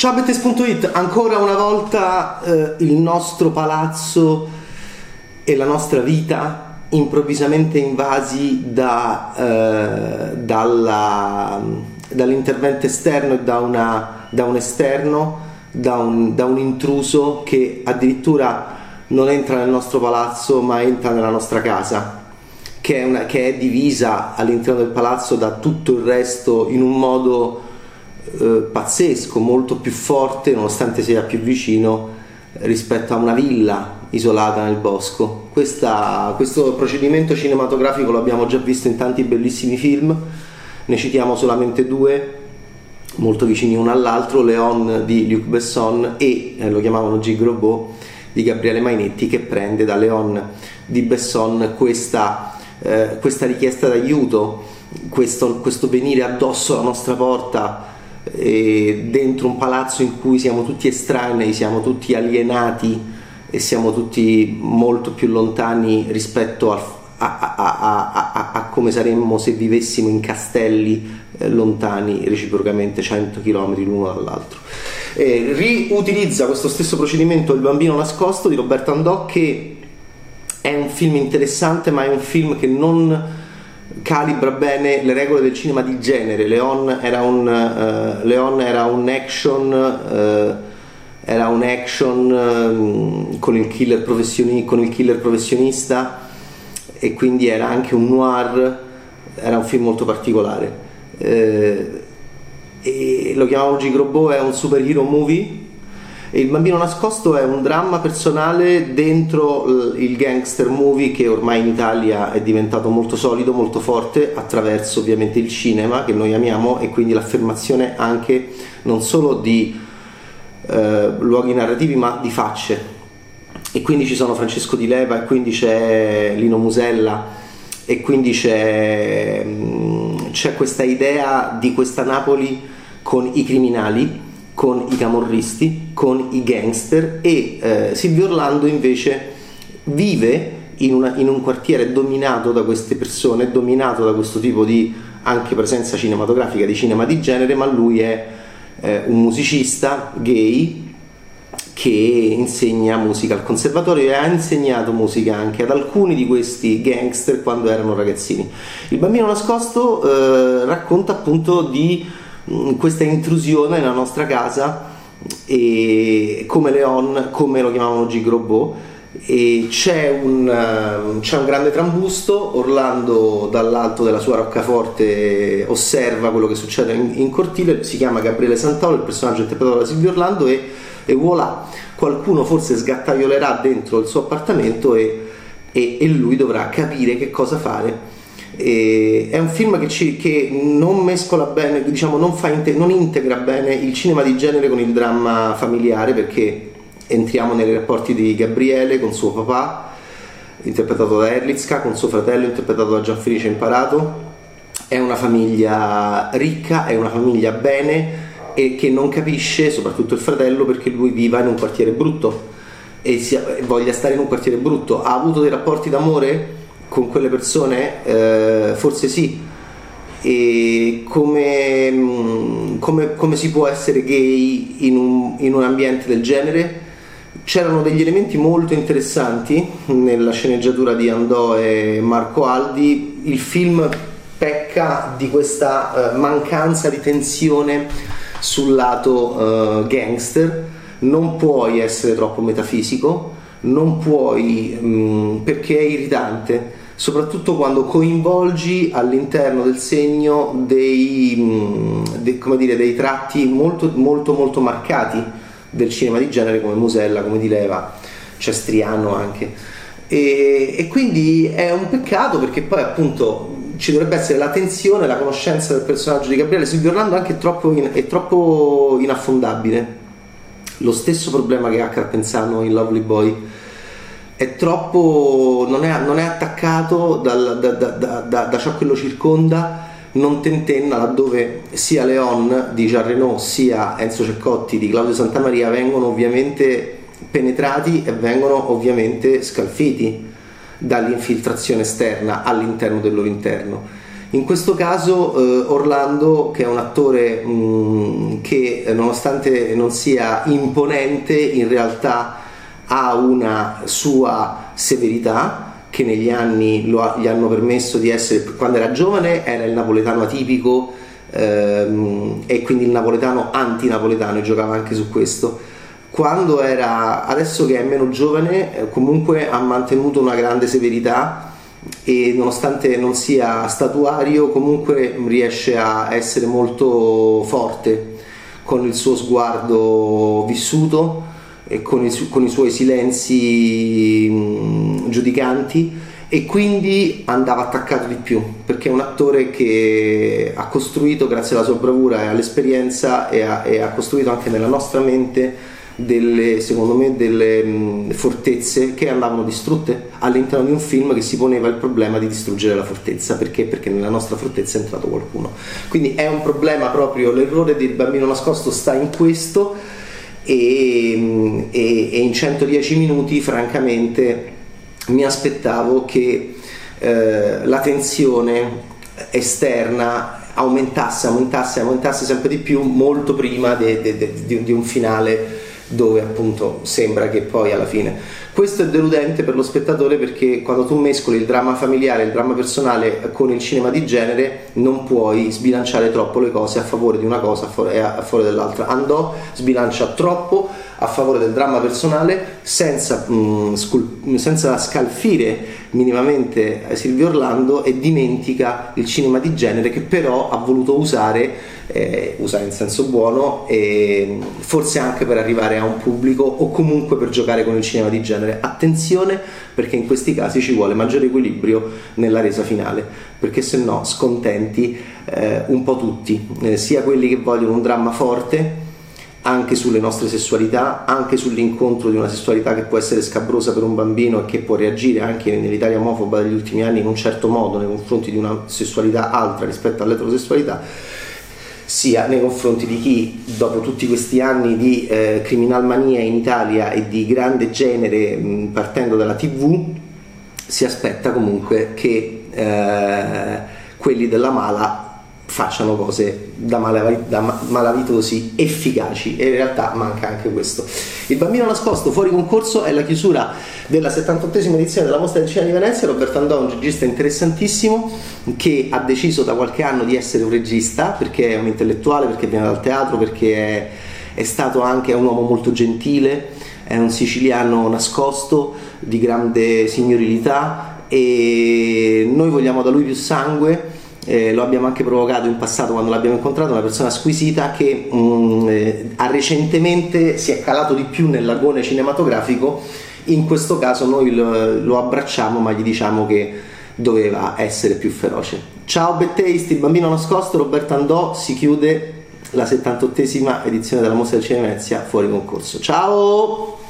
Ciao Bettes.it, ancora una volta eh, il nostro palazzo e la nostra vita improvvisamente invasi da, eh, dalla, dall'intervento esterno e da, una, da un esterno, da un, da un intruso che addirittura non entra nel nostro palazzo ma entra nella nostra casa, che è, una, che è divisa all'interno del palazzo da tutto il resto in un modo eh, pazzesco, molto più forte nonostante sia più vicino rispetto a una villa isolata nel bosco. Questa, questo procedimento cinematografico l'abbiamo già visto in tanti bellissimi film, ne citiamo solamente due molto vicini uno all'altro, Leon di Luc Besson e eh, lo chiamavano Gig Robot di Gabriele Mainetti che prende da Leon di Besson questa, eh, questa richiesta d'aiuto, questo, questo venire addosso alla nostra porta dentro un palazzo in cui siamo tutti estranei, siamo tutti alienati e siamo tutti molto più lontani rispetto a, a, a, a come saremmo se vivessimo in castelli eh, lontani reciprocamente 100 km l'uno dall'altro. Eh, riutilizza questo stesso procedimento Il bambino nascosto di Roberto Andò che è un film interessante ma è un film che non calibra bene le regole del cinema di genere. Leon era un, uh, Leon era un action, uh, era un action uh, con, il killer con il killer professionista e quindi era anche un noir, era un film molto particolare. e lo chiamavano Gigrobo, è un superhero movie il bambino nascosto è un dramma personale dentro il gangster movie che ormai in Italia è diventato molto solido, molto forte attraverso ovviamente il cinema che noi amiamo e quindi l'affermazione anche non solo di eh, luoghi narrativi ma di facce. E quindi ci sono Francesco Di Leva e quindi c'è Lino Musella e quindi c'è, mm, c'è questa idea di questa Napoli con i criminali con i camorristi, con i gangster e eh, Silvio Orlando invece vive in, una, in, un quartiere dominato da queste persone, dominato da questo tipo di anche presenza cinematografica, di cinema di genere, ma lui è eh, un musicista gay che insegna musica al conservatorio e ha insegnato musica anche ad alcuni di questi gangster quando erano ragazzini. Il bambino nascosto eh, racconta appunto di questa intrusione nella nostra casa e come Leon, come lo chiamavano Gigrobot e c'è un, uh, c'è un, grande trambusto, Orlando dall'alto della sua roccaforte osserva quello che succede in, in cortile, si chiama Gabriele Santoro, il personaggio interpretato da Silvio Orlando e, e voilà, qualcuno forse sgattaiolerà dentro il suo appartamento e, e, e lui dovrà capire che cosa fare e è un film che, ci, che non mescola bene, diciamo, non, inte- non, integra bene il cinema di genere con il dramma familiare perché entriamo nei rapporti di Gabriele con suo papà, interpretato da Erlitzka, con suo fratello, interpretato da Gianfelice Imparato. È una famiglia ricca, è una famiglia bene e che non capisce, soprattutto il fratello, perché lui viva in un quartiere brutto e sia, voglia stare in un quartiere brutto. Ha avuto dei rapporti d'amore? Con quelle persone? Eh, forse sì. E come, mm, come, come, si può essere gay in un, in un ambiente del genere? C'erano degli elementi molto interessanti nella sceneggiatura di Andò e Marco Aldi. Il film pecca di questa uh, mancanza di tensione sul lato uh, gangster. Non puoi essere troppo metafisico, non puoi mh, mm, perché è irritante soprattutto quando coinvolgi all'interno del segno dei, mm, de, dire, dei tratti molto, molto, molto marcati del cinema di genere come Musella, come Di Leva, Cestriano anche. E, e, quindi è un peccato perché poi appunto ci dovrebbe essere la tensione, la conoscenza del personaggio di Gabriele Silvio Orlando anche troppo, in, è troppo inaffondabile. Lo stesso problema che ha Carpenzano in Lovely Boy è troppo, non è, non è attaccato dal, da, da, da, da, ciò che lo circonda, non tentenna laddove sia Leon di Jean Reno sia Enzo Ceccotti di Claudio Santamaria vengono ovviamente penetrati e vengono ovviamente scalfiti dall'infiltrazione esterna all'interno del loro interno. In questo caso eh, Orlando, che è un attore mh, mm, che nonostante non sia imponente, in realtà ha una sua severità che negli anni ha, gli hanno permesso di essere, quando era giovane era il napoletano atipico ehm, e quindi il napoletano antinapoletano e giocava anche su questo. Quando era, adesso che è meno giovane, eh, comunque ha mantenuto una grande severità e nonostante non sia statuario comunque riesce a essere molto forte con il suo sguardo vissuto e con i, con i suoi silenzi mh, giudicanti e quindi andava attaccato di più perché è un attore che ha costruito grazie alla sua bravura e all'esperienza e ha, e ha costruito anche nella nostra mente delle, secondo me, delle mh, fortezze che andavano distrutte all'interno di un film che si poneva il problema di distruggere la fortezza. Perché? Perché nella nostra fortezza è entrato qualcuno. Quindi è un problema proprio, l'errore del bambino nascosto sta in questo e, e, e in 110 minuti francamente mi aspettavo che eh, la tensione esterna aumentasse, aumentasse, aumentasse sempre di più molto prima di un finale dove appunto sembra che poi alla fine questo è deludente per lo spettatore perché quando tu mescoli il dramma familiare il dramma personale con il cinema di genere non puoi sbilanciare troppo le cose a favore di una cosa e a favore dell'altra. Andò sbilancia troppo a favore del dramma personale senza, mh, mm, scul- senza scalfire minimamente Silvio Orlando e dimentica il cinema di genere che però ha voluto usare eh, usare in senso buono e forse anche per arrivare a un pubblico o comunque per giocare con il cinema di genere. Attenzione perché in questi casi ci vuole maggiore equilibrio nella resa finale perché se no scontenti eh, un po' tutti eh, sia quelli che vogliono un dramma forte anche sulle nostre sessualità, anche sull'incontro di una sessualità che può essere scabrosa per un bambino e che può reagire anche nell'Italia omofoba degli ultimi anni in un certo modo nei confronti di una sessualità altra rispetto all'eterosessualità, sia nei confronti di chi dopo tutti questi anni di eh, criminalmania in Italia e di grande genere mh, partendo dalla tv si aspetta comunque che eh, quelli della mala facciano cose da, malav- da malavitosi efficaci e in realtà manca anche questo. Il bambino nascosto fuori concorso è la chiusura della 78esima edizione della Mostra del Cinema di Venezia. Roberto Andò, un regista interessantissimo che ha deciso da qualche anno di essere un regista perché è un intellettuale, perché viene dal teatro, perché è, è stato anche un uomo molto gentile, è un siciliano nascosto di grande signorilità e noi vogliamo da lui più sangue eh, lo abbiamo anche provocato in passato quando l'abbiamo incontrato, una persona squisita che mh, mm, eh, ha recentemente si è calato di più nell'agone cinematografico, in questo caso noi lo, lo abbracciamo ma gli diciamo che doveva essere più feroce. Ciao Betteisti, il bambino nascosto, Roberto Andò, si chiude la 78esima edizione della Mostra del Cinema Venezia fuori concorso. Ciao!